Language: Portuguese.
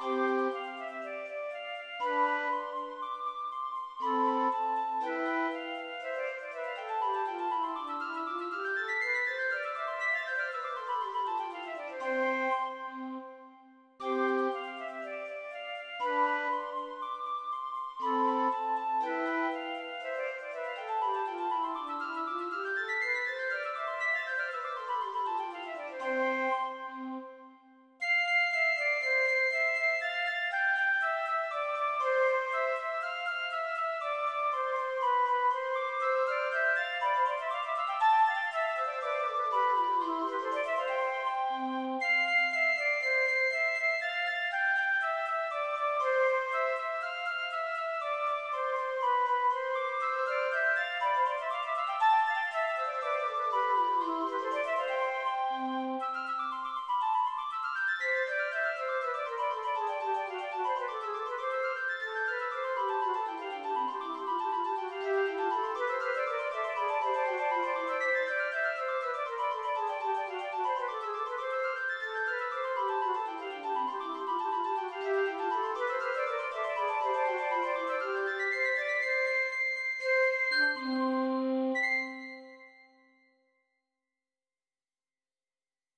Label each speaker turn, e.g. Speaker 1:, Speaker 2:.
Speaker 1: Música Música